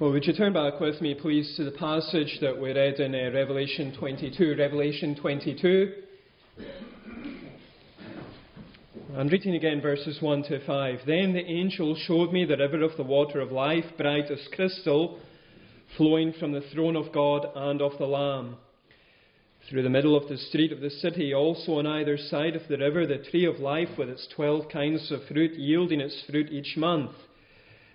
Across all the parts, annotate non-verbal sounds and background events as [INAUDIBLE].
Well, would you turn back with me, please, to the passage that we read in uh, Revelation 22? Revelation 22. I'm reading again verses 1 to 5. Then the angel showed me the river of the water of life, bright as crystal, flowing from the throne of God and of the Lamb. Through the middle of the street of the city, also on either side of the river, the tree of life with its twelve kinds of fruit, yielding its fruit each month.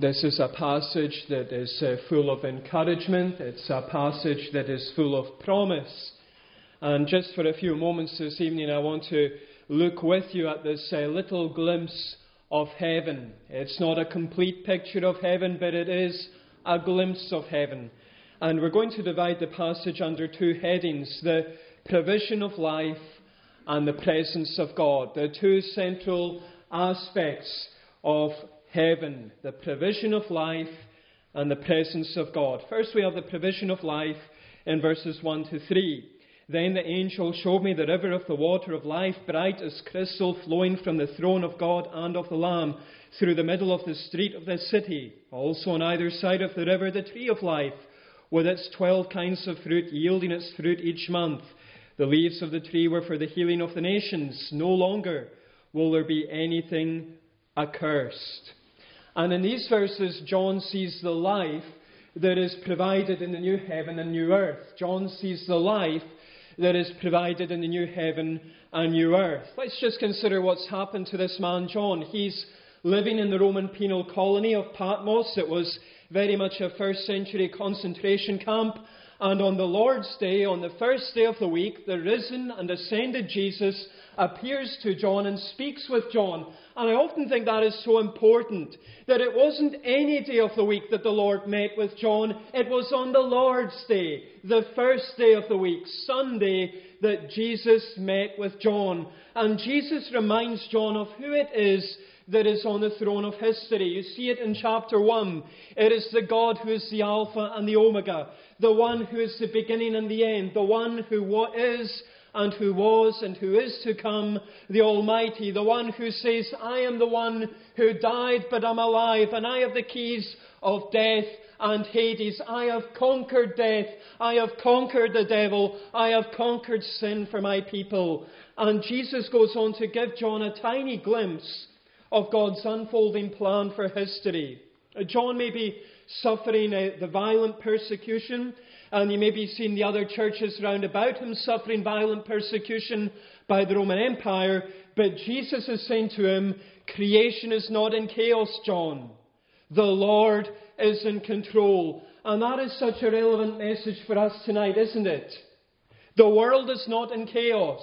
This is a passage that is uh, full of encouragement. It's a passage that is full of promise. And just for a few moments this evening, I want to look with you at this uh, little glimpse of heaven. It's not a complete picture of heaven, but it is a glimpse of heaven. And we're going to divide the passage under two headings the provision of life and the presence of God, the two central aspects of heaven, the provision of life and the presence of God. First, we have the provision of life in verses 1 to 3. Then the angel showed me the river of the water of life, bright as crystal, flowing from the throne of God and of the Lamb, through the middle of the street of the city. Also on either side of the river, the tree of life, with its twelve kinds of fruit, yielding its fruit each month. The leaves of the tree were for the healing of the nations. No longer will there be anything accursed. And in these verses, John sees the life that is provided in the new heaven and new earth. John sees the life that is provided in the new heaven and new earth. Let's just consider what's happened to this man, John. He's living in the Roman penal colony of Patmos. It was very much a first century concentration camp. And on the Lord's Day, on the first day of the week, the risen and ascended Jesus appears to John and speaks with John. And I often think that is so important that it wasn't any day of the week that the Lord met with John. It was on the Lord's Day, the first day of the week, Sunday, that Jesus met with John. And Jesus reminds John of who it is that is on the throne of history. You see it in chapter 1. It is the God who is the Alpha and the Omega, the one who is the beginning and the end, the one who is and who was and who is to come, the Almighty, the one who says, I am the one who died, but I'm alive, and I have the keys of death and Hades. I have conquered death. I have conquered the devil. I have conquered sin for my people. And Jesus goes on to give John a tiny glimpse of God's unfolding plan for history. John may be suffering uh, the violent persecution and you may be seeing the other churches round about him suffering violent persecution by the Roman Empire. But Jesus is saying to him, Creation is not in chaos, John. The Lord is in control. And that is such a relevant message for us tonight, isn't it? The world is not in chaos.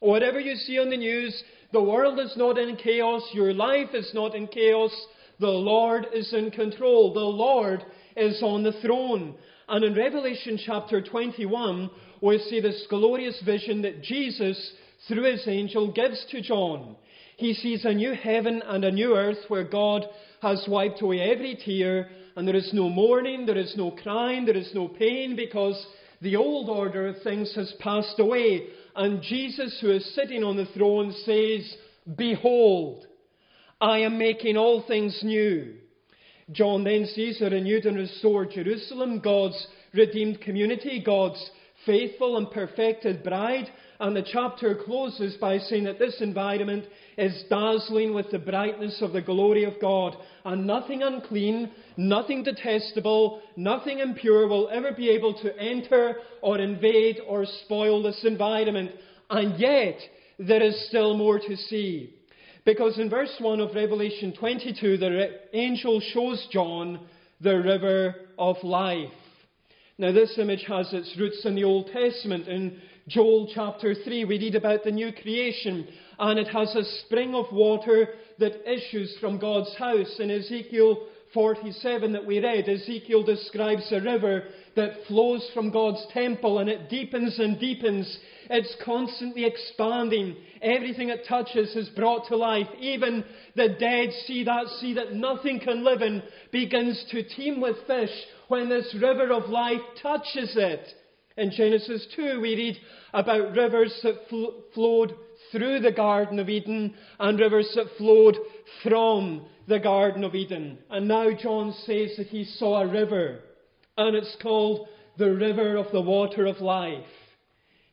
Whatever you see on the news, the world is not in chaos. Your life is not in chaos. The Lord is in control. The Lord is on the throne. And in Revelation chapter 21, we see this glorious vision that Jesus, through his angel, gives to John. He sees a new heaven and a new earth where God has wiped away every tear, and there is no mourning, there is no crying, there is no pain, because the old order of things has passed away. And Jesus, who is sitting on the throne, says, Behold, I am making all things new. John then sees a renewed and restored Jerusalem, God's redeemed community, God's faithful and perfected bride. And the chapter closes by saying that this environment is dazzling with the brightness of the glory of God. And nothing unclean, nothing detestable, nothing impure will ever be able to enter or invade or spoil this environment. And yet, there is still more to see. Because in verse 1 of Revelation 22, the angel shows John the river of life. Now, this image has its roots in the Old Testament. In Joel chapter 3, we read about the new creation, and it has a spring of water that issues from God's house. In Ezekiel 47 that we read, Ezekiel describes a river that flows from God's temple and it deepens and deepens. It's constantly expanding. Everything it touches is brought to life. Even the Dead Sea, that sea that nothing can live in, begins to teem with fish when this river of life touches it. In Genesis 2, we read about rivers that fl- flowed through the Garden of Eden and rivers that flowed from the Garden of Eden. And now John says that he saw a river, and it's called the river of the water of life.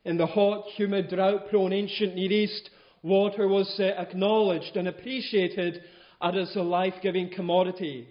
In the hot, humid, drought prone ancient Near East, water was uh, acknowledged and appreciated as a life giving commodity.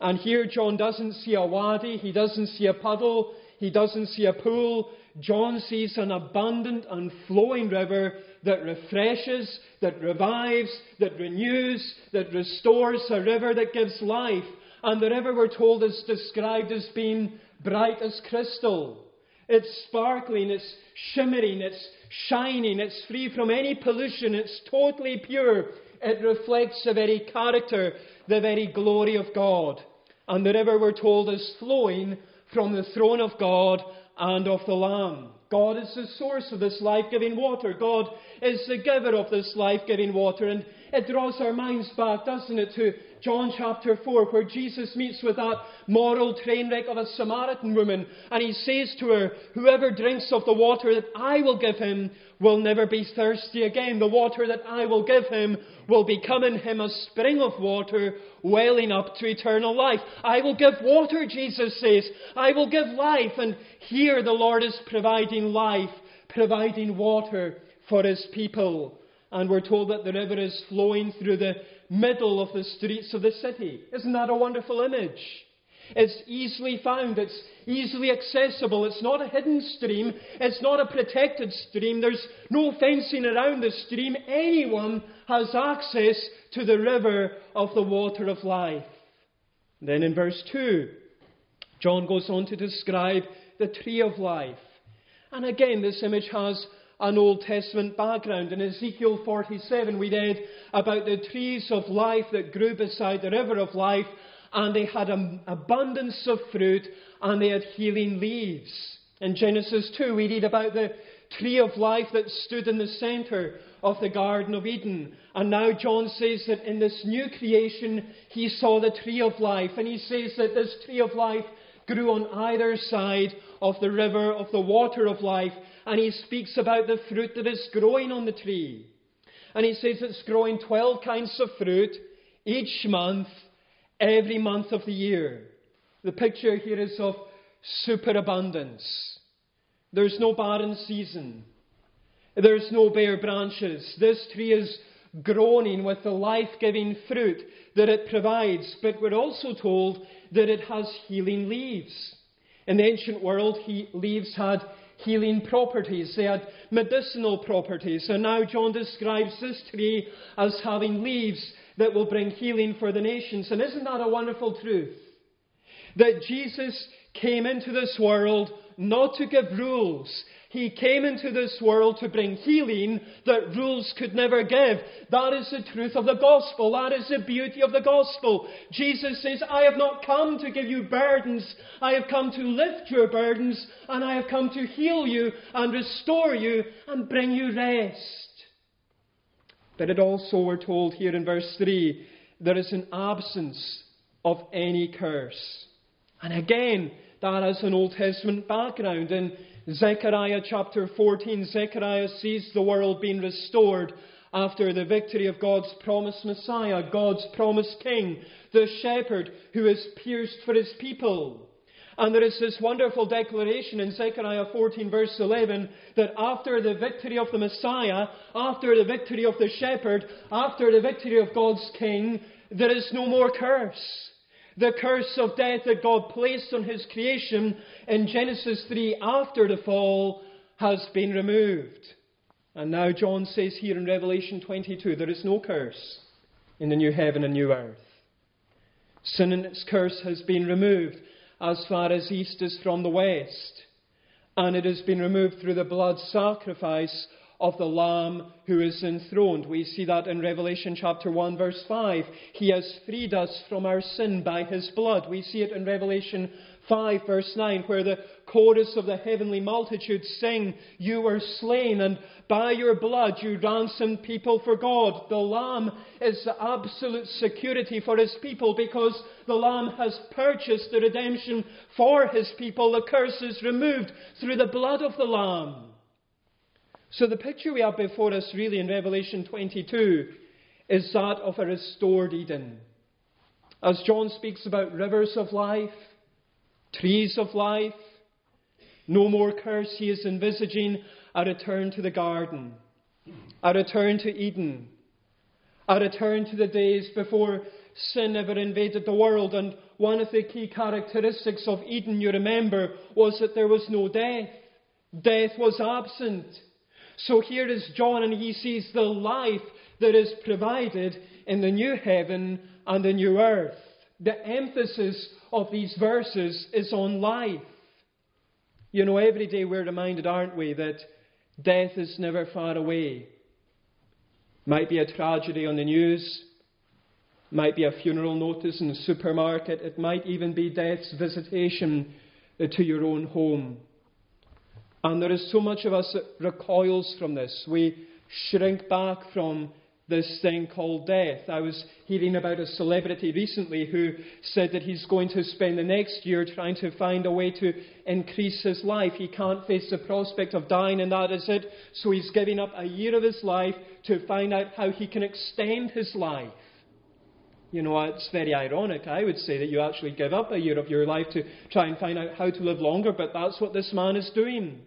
And here John doesn't see a wadi, he doesn't see a puddle, he doesn't see a pool. John sees an abundant and flowing river that refreshes, that revives, that renews, that restores, a river that gives life. And the river, we're told, is described as being bright as crystal. It's sparkling, it's shimmering, it's shining, it's free from any pollution, it's totally pure. It reflects the very character, the very glory of God. And the river, we're told, is flowing from the throne of God and of the Lamb. God is the source of this life giving water. God is the giver of this life giving water. And it draws our minds back, doesn't it, to John chapter 4, where Jesus meets with that moral train wreck of a Samaritan woman. And he says to her, Whoever drinks of the water that I will give him will never be thirsty again. The water that I will give him will become in him a spring of water welling up to eternal life. I will give water, Jesus says. I will give life. And here the Lord is providing life, providing water for his people. And we're told that the river is flowing through the middle of the streets of the city. Isn't that a wonderful image? It's easily found. It's easily accessible. It's not a hidden stream. It's not a protected stream. There's no fencing around the stream. Anyone has access to the river of the water of life. Then in verse 2, John goes on to describe the tree of life. And again, this image has an Old Testament background. In Ezekiel 47, we read about the trees of life that grew beside the river of life and they had an abundance of fruit, and they had healing leaves. In Genesis 2, we read about the tree of life that stood in the centre of the Garden of Eden. And now John says that in this new creation, he saw the tree of life. And he says that this tree of life grew on either side of the river of the water of life. And he speaks about the fruit that is growing on the tree. And he says it's growing 12 kinds of fruit each month every month of the year. The picture here is of superabundance. There's no barren season. There's no bare branches. This tree is groaning with the life giving fruit that it provides, but we're also told that it has healing leaves. In the ancient world, he, leaves had healing properties, they had medicinal properties, and now John describes this tree as having leaves that will bring healing for the nations. And isn't that a wonderful truth? That Jesus came into this world not to give rules. He came into this world to bring healing that rules could never give. That is the truth of the gospel. That is the beauty of the gospel. Jesus says, I have not come to give you burdens. I have come to lift your burdens and I have come to heal you and restore you and bring you rest. But it also, we're told here in verse 3, there is an absence of any curse. And again, that has an Old Testament background. In Zechariah chapter 14, Zechariah sees the world being restored after the victory of God's promised Messiah, God's promised King, the shepherd who is pierced for his people. And there is this wonderful declaration in Zechariah 14, verse 11, that after the victory of the Messiah, after the victory of the shepherd, after the victory of God's king, there is no more curse. The curse of death that God placed on his creation in Genesis 3 after the fall has been removed. And now John says here in Revelation 22 there is no curse in the new heaven and new earth. Sin and its curse has been removed as far as east is from the west. And it has been removed through the blood sacrifice of the Lamb who is enthroned. We see that in Revelation chapter 1, verse 5. He has freed us from our sin by his blood. We see it in Revelation 5, verse 9, where the chorus of the heavenly multitude sing, You were slain, and by your blood you ransomed people for God. The Lamb is the absolute security for his people because the Lamb has purchased the redemption for his people. The curse is removed through the blood of the Lamb. So the picture we have before us, really, in Revelation 22, is that of a restored Eden. As John speaks about rivers of life, trees of life, no more curse, he is envisaging a return to the garden, a return to Eden, a return to the days before sin ever invaded the world. And one of the key characteristics of Eden, you remember, was that there was no death. Death was absent. So here is John, and he sees the life that is provided in the new heaven and the new earth. The emphasis of these verses is on life. You know, every day we're reminded, aren't we, that death is never far away. Might be a tragedy on the news, might be a funeral notice in the supermarket, it might even be death's visitation to your own home. And there is so much of us that recoils from this. We shrink back from this thing called death. I was hearing about a celebrity recently who said that he's going to spend the next year trying to find a way to increase his life. He can't face the prospect of dying, and that is it. So he's giving up a year of his life to find out how he can extend his life. You know, it's very ironic, I would say, that you actually give up a year of your life to try and find out how to live longer, but that's what this man is doing.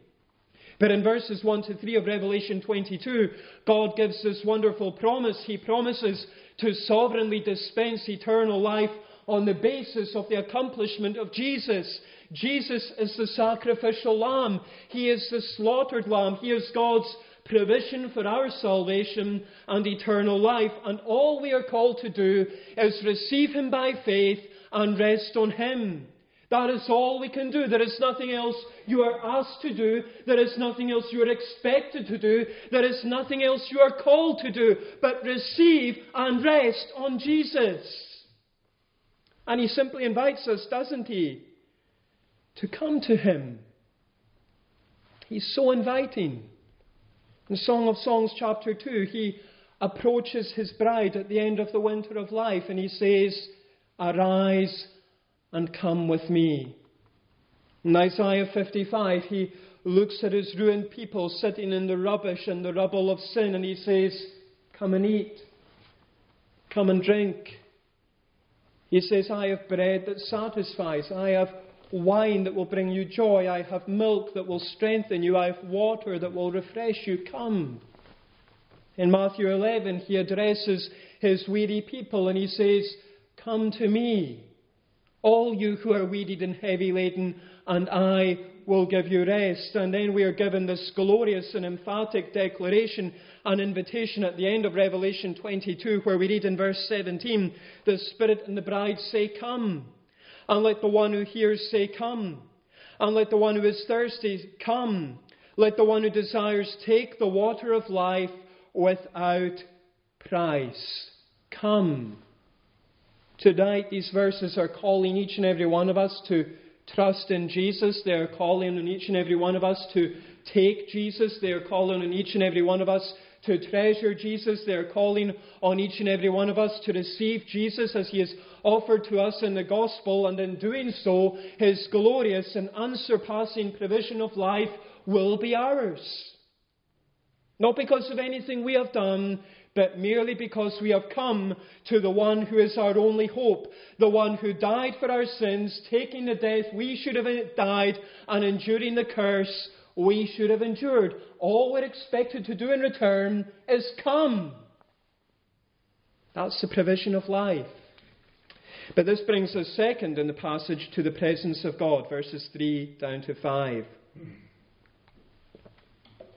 But in verses 1 to 3 of Revelation 22, God gives this wonderful promise. He promises to sovereignly dispense eternal life on the basis of the accomplishment of Jesus. Jesus is the sacrificial lamb. He is the slaughtered lamb. He is God's provision for our salvation and eternal life. And all we are called to do is receive Him by faith and rest on Him. That is all we can do. There is nothing else you are asked to do. There is nothing else you are expected to do. There is nothing else you are called to do but receive and rest on Jesus. And he simply invites us, doesn't he, to come to him. He's so inviting. In Song of Songs, chapter 2, he approaches his bride at the end of the winter of life and he says, Arise and come with me. In Isaiah 55, he looks at his ruined people sitting in the rubbish and the rubble of sin, and he says, Come and eat. Come and drink. He says, I have bread that satisfies. I have wine that will bring you joy. I have milk that will strengthen you. I have water that will refresh you. Come. In Matthew 11, he addresses his weary people and he says, Come to me all you who are wearied and heavy laden, and I will give you rest. And then we are given this glorious and emphatic declaration and invitation at the end of Revelation 22, where we read in verse 17, The Spirit and the bride say, Come. And let the one who hears say, Come. And let the one who is thirsty come. Let the one who desires take the water of life without price. Come. Tonight, these verses are calling each and every one of us to trust in Jesus. They are calling on each and every one of us to take Jesus. They are calling on each and every one of us to treasure Jesus. They are calling on each and every one of us to receive Jesus as he is offered to us in the gospel. And in doing so, his glorious and unsurpassing provision of life will be ours. Not because of anything we have done, but merely because we have come to the one who is our only hope, the one who died for our sins, taking the death we should have died, and enduring the curse we should have endured. All we're expected to do in return is come. That's the provision of life. But this brings us second in the passage to the presence of God, verses 3 down to 5.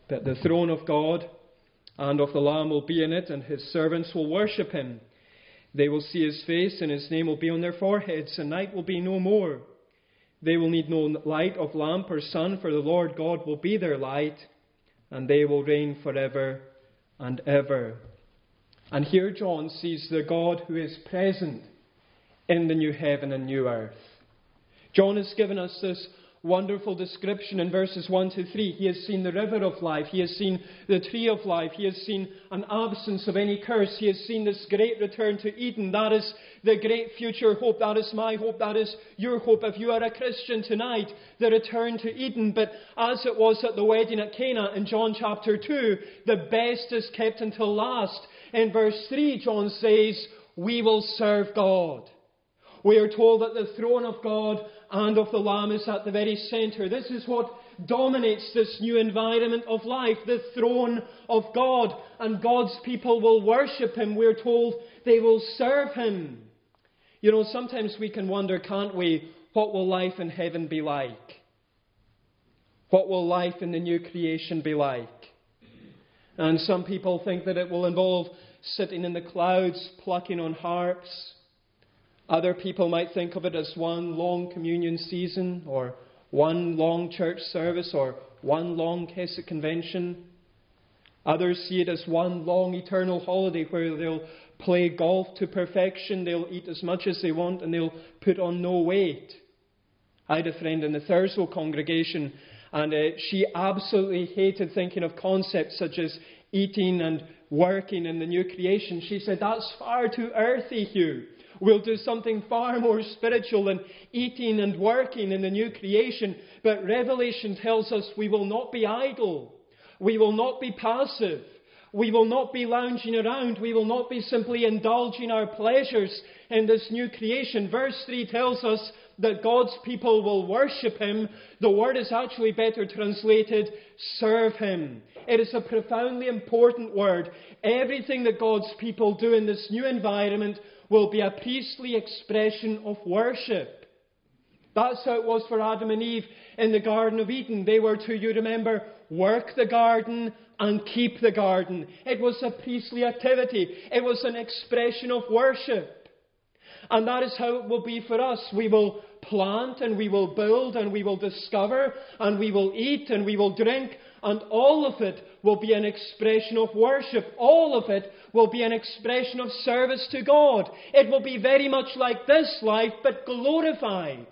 That the throne of God and of the Lamb will be in it, and his servants will worship him. They will see his face, and his name will be on their foreheads, and night will be no more. They will need no light of lamp or sun, for the Lord God will be their light, and they will reign forever and ever. And here John sees the God who is present in the new heaven and new earth. John has given us this wonderful description in verses 1 to 3. He has seen the river of life. He has seen the tree of life. He has seen an absence of any curse. He has seen this great return to Eden. That is the great future hope. That is my hope. That is your hope. If you are a Christian tonight, the return to Eden. But as it was at the wedding at Cana in John chapter 2, the best is kept until last. In verse 3, John says, We will serve God. We are told that the throne of God and of the Lamb is at the very centre. This is what dominates this new environment of life, the throne of God. And God's people will worship Him. We're told they will serve Him. You know, sometimes we can wonder, can't we, what will life in heaven be like? What will life in the new creation be like? And some people think that it will involve sitting in the clouds, plucking on harps other people might think of it as one long communion season, or one long church service, or one long Keswick convention. Others see it as one long eternal holiday where they'll play golf to perfection, they'll eat as much as they want, and they'll put on no weight. I had a friend in the Thurso congregation, and uh, she absolutely hated thinking of concepts such as eating and working in the new creation. She said, That's far too earthy, Hugh. We'll do something far more spiritual than eating and working in the new creation. But Revelation tells us we will not be idle. We will not be passive. We will not be lounging around. We will not be simply indulging our pleasures in this new creation. Verse 3 tells us that God's people will worship Him. The word is actually better translated, serve Him. It is a profoundly important word. Everything that God's people do in this new environment will be a priestly expression of worship. That's how it was for Adam and Eve in the Garden of Eden. They were to, you remember, work the garden and keep the garden. It was a priestly activity. It was an expression of worship. And that is how it will be for us. We will plant and we will build and we will discover and we will eat and we will drink and all of it will be an expression of worship. All of it will be an expression of service to God. It will be very much like this life, but glorified.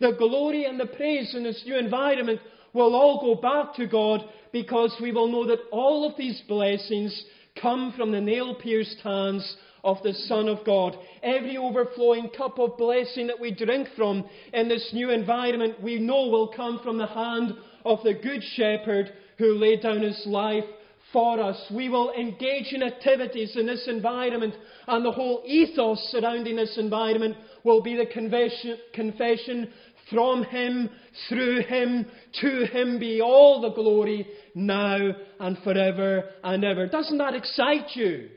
The glory and the praise in this new environment will all go back to God because we will know that all of these blessings come from the nail pierced hands of the Son of God. Every overflowing cup of blessing that we drink from in this new environment, we know will come from the hand of the Good Shepherd who laid down his life for us. We will engage in activities in this environment, and the whole ethos surrounding this environment will be the confession, confession from Him, through Him, to Him be all the glory now and forever and ever. Doesn't that excite you?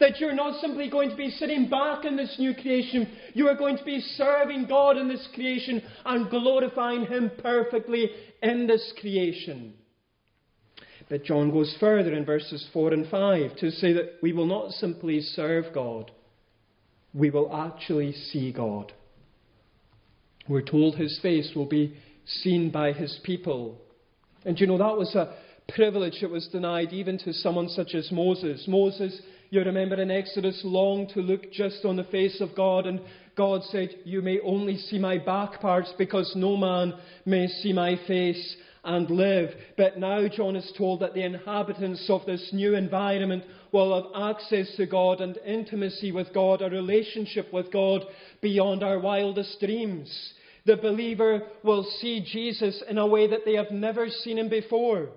That you're not simply going to be sitting back in this new creation, you are going to be serving God in this creation and glorifying Him perfectly in this creation. But John goes further in verses 4 and 5 to say that we will not simply serve God, we will actually see God. We're told His face will be seen by His people. And you know, that was a privilege that was denied even to someone such as Moses. Moses you remember in Exodus, longed to look just on the face of God, and God said, You may only see my back parts because no man may see my face and live. But now John is told that the inhabitants of this new environment will have access to God and intimacy with God, a relationship with God beyond our wildest dreams. The believer will see Jesus in a way that they have never seen him before.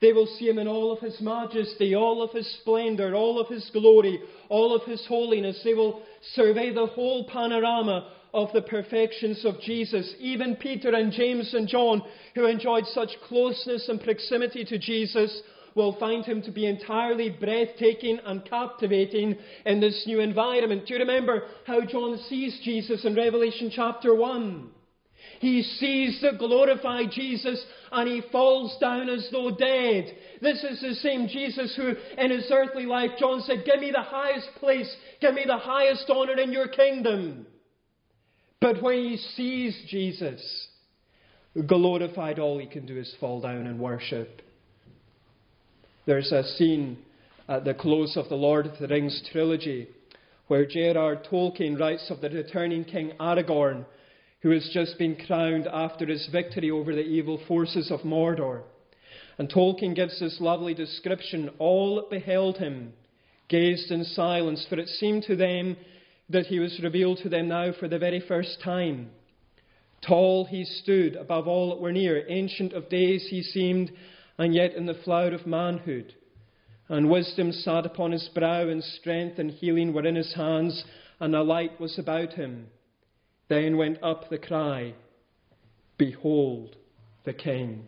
They will see him in all of his majesty, all of his splendor, all of his glory, all of his holiness. They will survey the whole panorama of the perfections of Jesus. Even Peter and James and John, who enjoyed such closeness and proximity to Jesus, will find him to be entirely breathtaking and captivating in this new environment. Do you remember how John sees Jesus in Revelation chapter 1? He sees the glorified Jesus and he falls down as though dead. This is the same Jesus who, in his earthly life, John said, Give me the highest place, give me the highest honor in your kingdom. But when he sees Jesus glorified, all he can do is fall down and worship. There's a scene at the close of the Lord of the Rings trilogy where J.R.R. Tolkien writes of the returning King Aragorn, who has just been crowned after his victory over the evil forces of Mordor. And Tolkien gives this lovely description All that beheld him gazed in silence, for it seemed to them that he was revealed to them now for the very first time. Tall he stood above all that were near, ancient of days he seemed, and yet in the flower of manhood. And wisdom sat upon his brow, and strength and healing were in his hands, and a light was about him. Then went up the cry, Behold the King.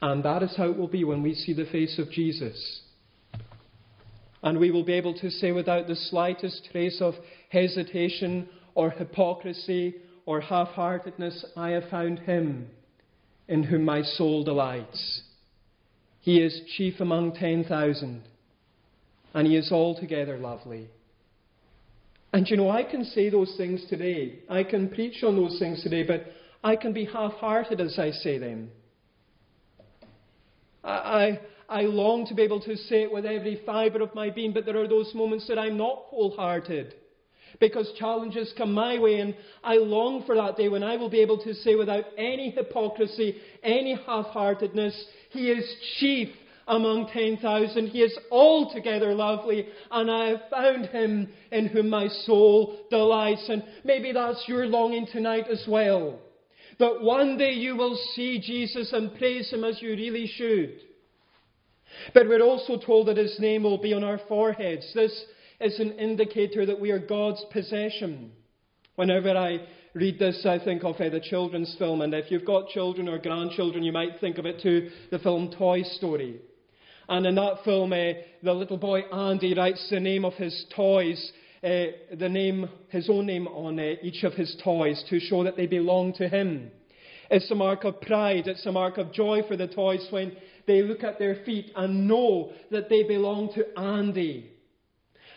And that is how it will be when we see the face of Jesus. And we will be able to say without the slightest trace of hesitation or hypocrisy or half heartedness, I have found him in whom my soul delights. He is chief among 10,000, and he is altogether lovely. And you know, I can say those things today. I can preach on those things today, but I can be half hearted as I say them. I, I, I long to be able to say it with every fibre of my being, but there are those moments that I'm not wholehearted because challenges come my way, and I long for that day when I will be able to say without any hypocrisy, any half heartedness, He is chief among 10,000. He is altogether lovely, and I have found Him in whom my soul delights. And maybe that's your longing tonight as well. That one day you will see Jesus and praise Him as you really should. But we're also told that His name will be on our foreheads. This is an indicator that we are God's possession. Whenever I read this, I think of uh, the children's film, and if you've got children or grandchildren, you might think of it too the film Toy Story. And in that film, uh, the little boy Andy writes the name of his toys, uh, the name, his own name on uh, each of his toys to show that they belong to him. It's a mark of pride, it's a mark of joy for the toys when they look at their feet and know that they belong to Andy.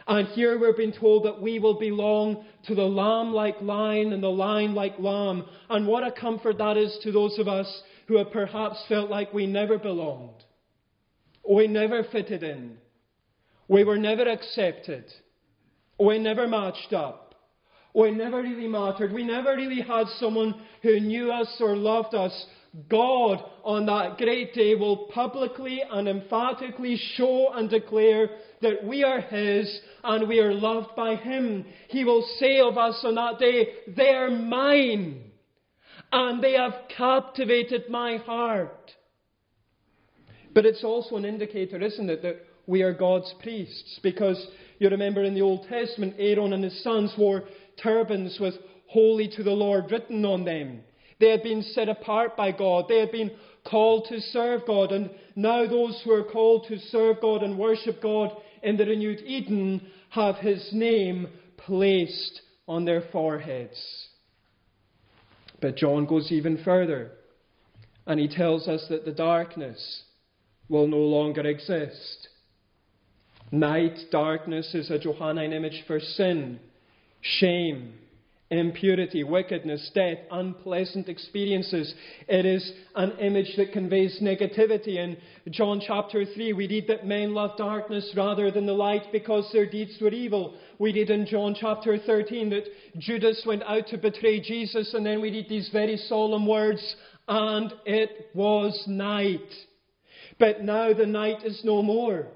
And here we're being told that we will belong to the lamb like lion and the lion like lamb. And what a comfort that is to those of us who have perhaps felt like we never belonged. We never fitted in. We were never accepted. We never matched up. We never really mattered. We never really had someone who knew us or loved us. God on that great day will publicly and emphatically show and declare that we are His and we are loved by Him. He will say of us on that day, They are mine and they have captivated my heart. But it's also an indicator, isn't it, that we are God's priests because you remember in the Old Testament, Aaron and his sons wore turbans with holy to the Lord written on them. They had been set apart by God. They had been called to serve God. And now those who are called to serve God and worship God in the renewed Eden have his name placed on their foreheads. But John goes even further and he tells us that the darkness will no longer exist. Night, darkness is a Johannine image for sin, shame, impurity, wickedness, death, unpleasant experiences. It is an image that conveys negativity. In John chapter 3, we read that men love darkness rather than the light because their deeds were evil. We read in John chapter 13 that Judas went out to betray Jesus, and then we read these very solemn words, and it was night. But now the night is no more.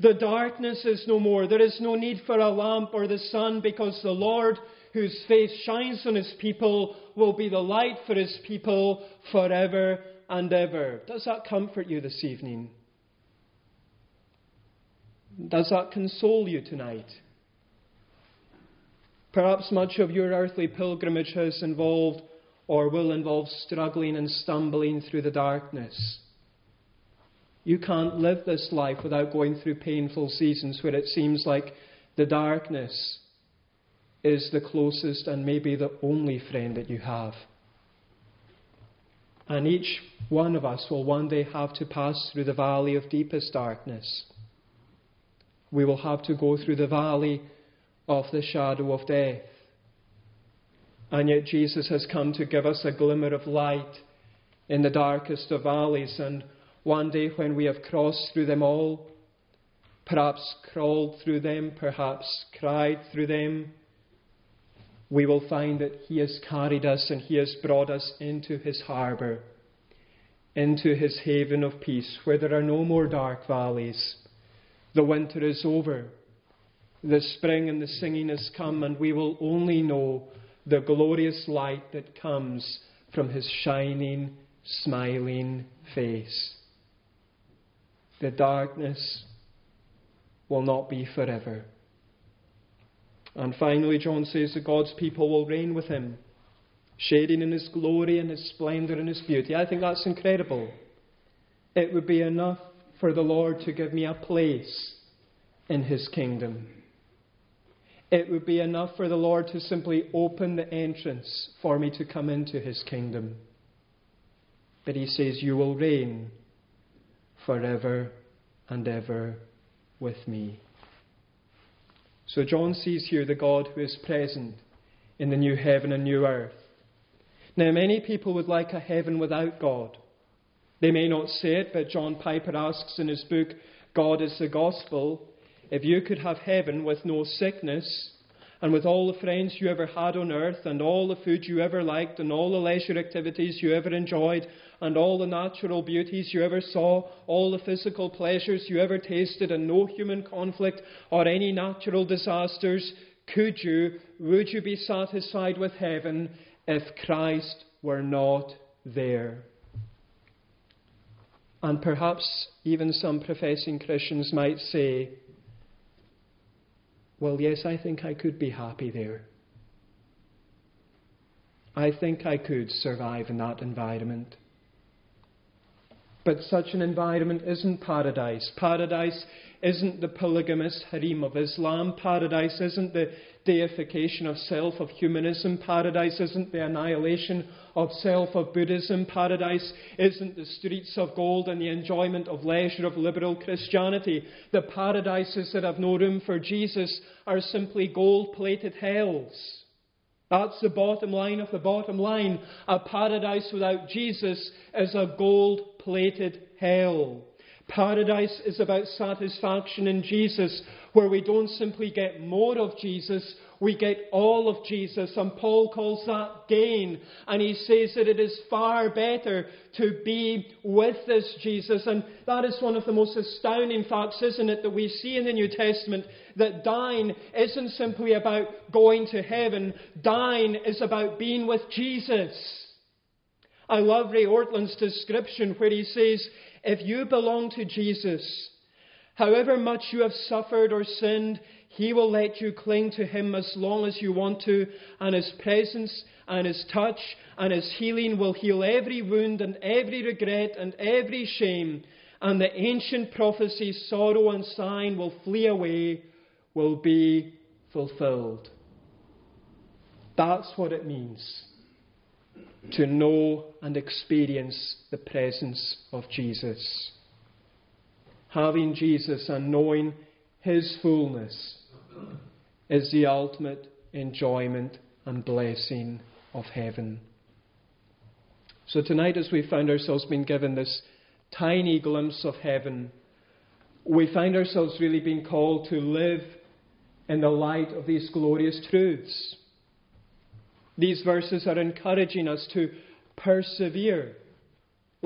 The darkness is no more. There is no need for a lamp or the sun because the Lord whose face shines on his people will be the light for his people forever and ever. Does that comfort you this evening? Does that console you tonight? Perhaps much of your earthly pilgrimage has involved or will involve struggling and stumbling through the darkness. You can't live this life without going through painful seasons where it seems like the darkness is the closest and maybe the only friend that you have. And each one of us will one day have to pass through the valley of deepest darkness. We will have to go through the valley of the shadow of death. And yet Jesus has come to give us a glimmer of light in the darkest of valleys. And one day when we have crossed through them all, perhaps crawled through them, perhaps cried through them, we will find that He has carried us and He has brought us into His harbour, into His haven of peace, where there are no more dark valleys. The winter is over. The spring and the singing has come, and we will only know the glorious light that comes from His shining, smiling face. The darkness will not be forever. And finally, John says that God's people will reign with him, sharing in his glory and his splendour and his beauty. I think that's incredible. It would be enough for the Lord to give me a place in his kingdom. It would be enough for the Lord to simply open the entrance for me to come into his kingdom. But he says, You will reign forever and ever with me. So John sees here the God who is present in the new heaven and new earth. Now, many people would like a heaven without God. They may not say it, but John Piper asks in his book, God is the Gospel, if you could have heaven with no sickness, and with all the friends you ever had on earth, and all the food you ever liked, and all the leisure activities you ever enjoyed, and all the natural beauties you ever saw, all the physical pleasures you ever tasted, and no human conflict or any natural disasters, could you, would you be satisfied with heaven if Christ were not there? And perhaps even some professing Christians might say, well, yes, I think I could be happy there. I think I could survive in that environment. But such an environment isn't paradise. Paradise isn't the polygamous harem of Islam. Paradise isn't the deification of self of humanism. Paradise isn't the annihilation of self of Buddhism. Paradise isn't the streets of gold and the enjoyment of leisure of liberal Christianity. The paradises that have no room for Jesus are simply gold plated hells. That's the bottom line of the bottom line. A paradise without Jesus is a gold plated hell. Paradise is about satisfaction in Jesus, where we don't simply get more of Jesus, we get all of Jesus. And Paul calls that gain. And he says that it is far better to be with this Jesus. And that is one of the most astounding facts, isn't it, that we see in the New Testament that dying isn't simply about going to heaven, dying is about being with Jesus. I love Ray Ortlund's description where he says, If you belong to Jesus, however much you have suffered or sinned, he will let you cling to him as long as you want to, and his presence and his touch and his healing will heal every wound and every regret and every shame, and the ancient prophecy, sorrow and sighing will flee away, will be fulfilled. That's what it means to know and experience the presence of Jesus. Having Jesus and knowing his fullness is the ultimate enjoyment and blessing of heaven. So tonight, as we found ourselves being given this tiny glimpse of heaven, we find ourselves really being called to live in the light of these glorious truths. These verses are encouraging us to persevere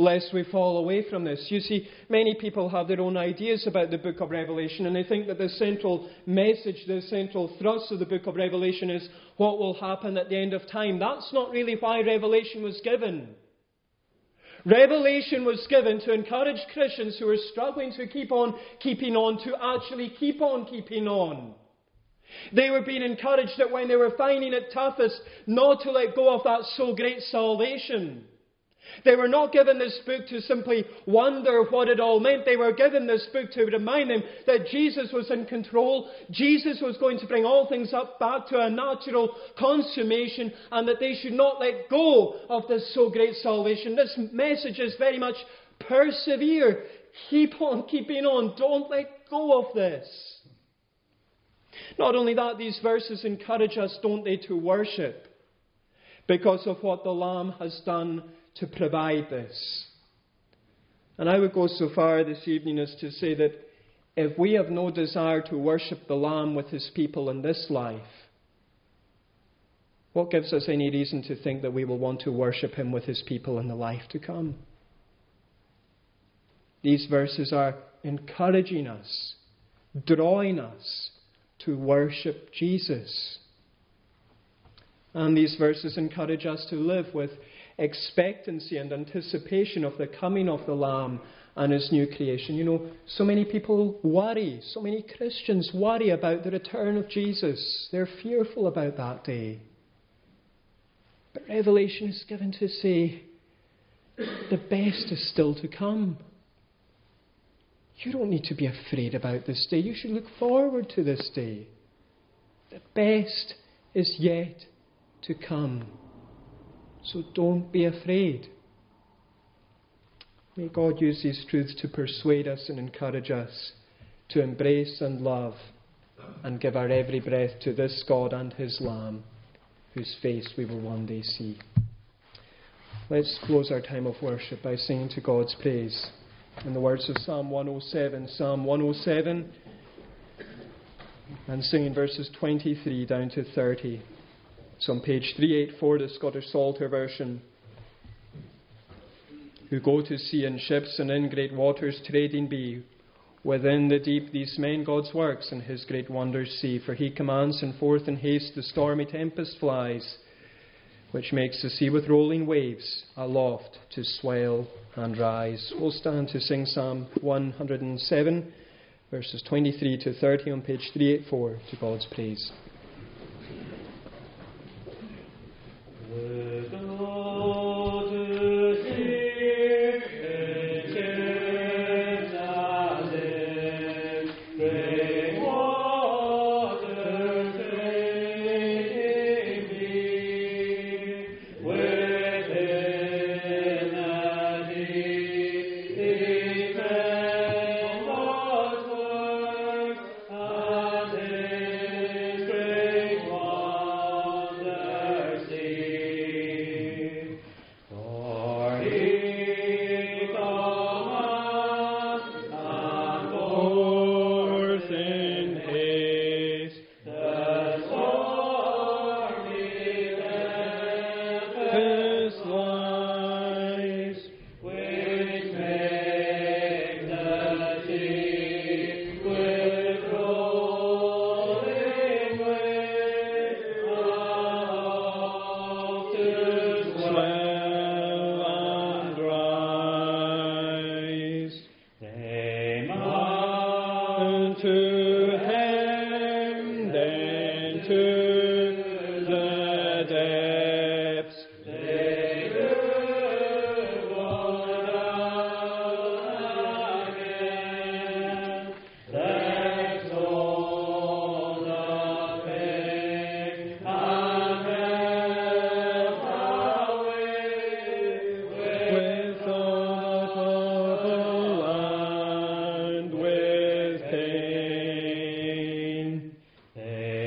lest we fall away from this. You see, many people have their own ideas about the book of Revelation, and they think that the central message, the central thrust of the book of Revelation is what will happen at the end of time. That's not really why Revelation was given. Revelation was given to encourage Christians who are struggling to keep on keeping on to actually keep on keeping on. They were being encouraged that when they were finding it toughest, not to let go of that so great salvation. They were not given this book to simply wonder what it all meant. They were given this book to remind them that Jesus was in control. Jesus was going to bring all things up back to a natural consummation and that they should not let go of this so great salvation. This message is very much persevere. Keep on [LAUGHS] keeping on. Don't let go of this. Not only that, these verses encourage us, don't they, to worship because of what the Lamb has done to provide this. And I would go so far this evening as to say that if we have no desire to worship the Lamb with his people in this life, what gives us any reason to think that we will want to worship him with his people in the life to come? These verses are encouraging us, drawing us to worship Jesus. And these verses encourage us to live with expectancy and anticipation of the coming of the Lamb and his new creation. You know, so many people worry, so many Christians worry about the return of Jesus. They're fearful about that day. But Revelation is given to say the best is still to come. You don't need to be afraid about this day. You should look forward to this day. The best is yet to come. So don't be afraid. May God use these truths to persuade us and encourage us to embrace and love and give our every breath to this God and His Lamb, whose face we will one day see. Let's close our time of worship by singing to God's praise in the words of Psalm 107. Psalm 107 and singing verses 23 down to 30. It's on page 384, the Scottish Psalter version. Who go to sea in ships and in great waters trading be. Within the deep these men God's works and his great wonders see. For he commands and forth in haste the stormy tempest flies, which makes the sea with rolling waves aloft to swell and rise. We'll stand to sing Psalm 107, verses 23 to 30 on page 384 to God's praise. And quiet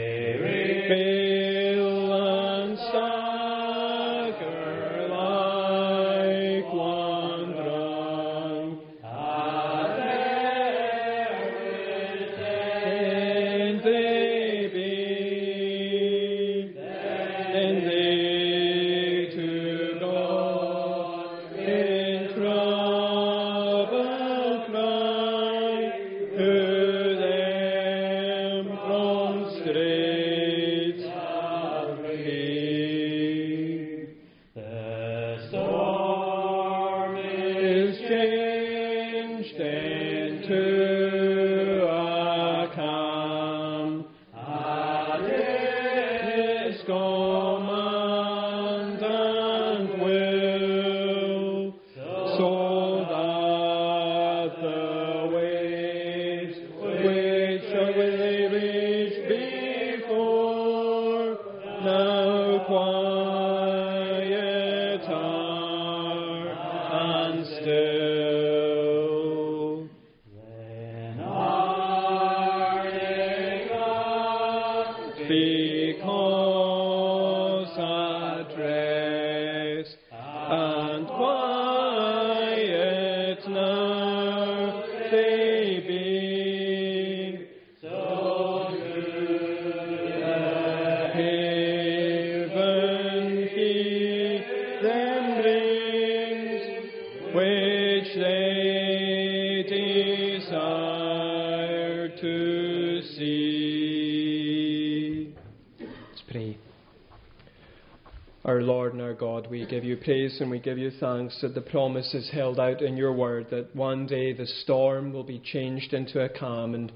you praise and we give you thanks that the promise is held out in your word that one day the storm will be changed into a calm and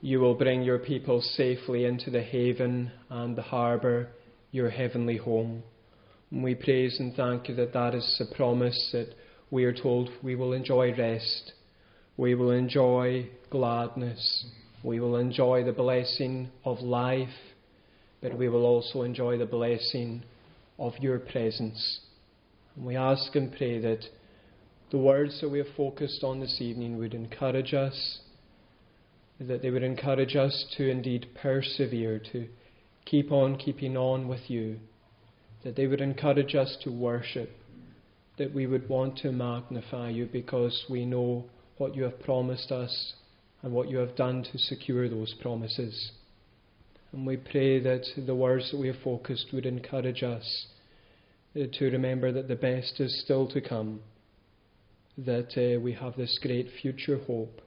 you will bring your people safely into the haven and the harbour, your heavenly home. And we praise and thank you that that is a promise that we are told we will enjoy rest, we will enjoy gladness, we will enjoy the blessing of life, but we will also enjoy the blessing of your presence. And we ask and pray that the words that we have focused on this evening would encourage us, that they would encourage us to indeed persevere, to keep on keeping on with you, that they would encourage us to worship, that we would want to magnify you because we know what you have promised us and what you have done to secure those promises. And we pray that the words that we have focused would encourage us to remember that the best is still to come, that uh, we have this great future hope,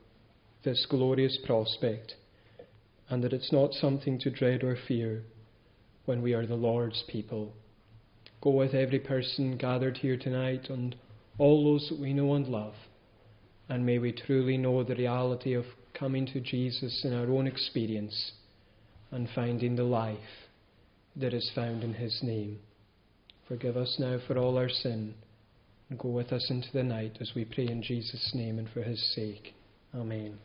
this glorious prospect, and that it's not something to dread or fear when we are the Lord's people. Go with every person gathered here tonight and all those that we know and love. And may we truly know the reality of coming to Jesus in our own experience and finding the life that is found in His name. Forgive us now for all our sin and go with us into the night as we pray in Jesus' name and for His sake. Amen.